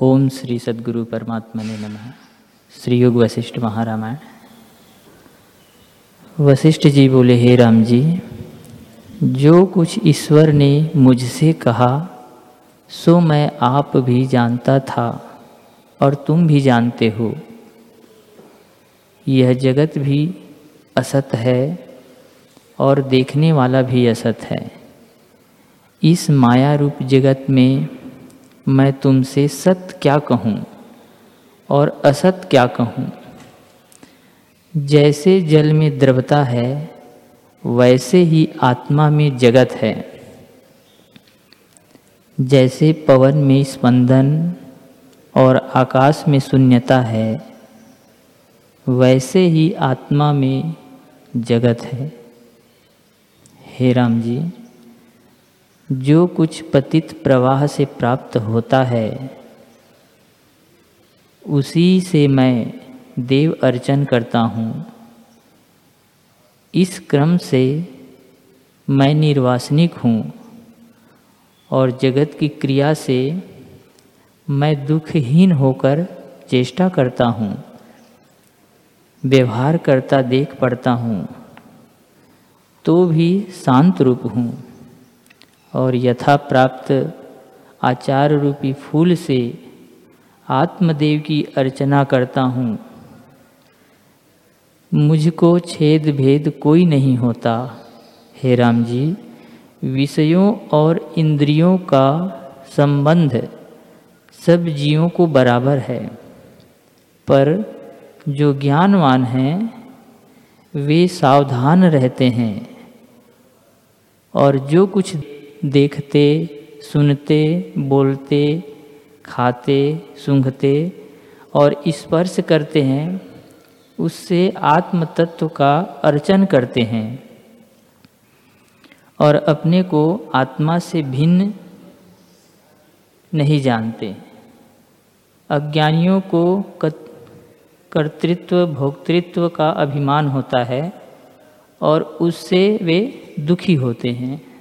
ओम श्री सद्गुरु परमात्मा ने नम। श्री योग वशिष्ठ महारामायण। वशिष्ठ जी बोले, हे राम जी, जो कुछ ईश्वर ने मुझसे कहा, सो मैं आप भी जानता था और तुम भी जानते हो। यह जगत भी असत है और देखने वाला भी असत है। इस माया रूप जगत में मैं तुमसे सत्य क्या कहूँ और असत क्या कहूँ? जैसे जल में द्रवता है, वैसे ही आत्मा में जगत है। जैसे पवन में स्पंदन और आकाश में शून्यता है, वैसे ही आत्मा में जगत है। हे राम जी। जो कुछ पतित प्रवाह से प्राप्त होता है, उसी से मैं देव अर्चन करता हूँ। इस क्रम से मैं निर्वासनिक हूँ और जगत की क्रिया से मैं दुखहीन होकर चेष्टा करता हूँ, व्यवहार करता देख पड़ता हूँ तो भी शांत रूप हूँ। और यथा प्राप्त आचार रूपी फूल से आत्मदेव की अर्चना करता हूँ। मुझको छेद भेद कोई नहीं होता। हे राम जी, विषयों और इंद्रियों का संबंध सब जीवों को बराबर है, पर जो ज्ञानवान हैं, वे सावधान रहते हैं, और जो कुछ देखते, सुनते, बोलते, खाते, सूंघते और स्पर्श करते हैं, उससे आत्म तत्व का अर्चन करते हैं और अपने को आत्मा से भिन्न नहीं जानते। अज्ञानियों को कर्तृत्व, भोक्तृत्व का अभिमान होता है और उससे वे दुखी होते हैं।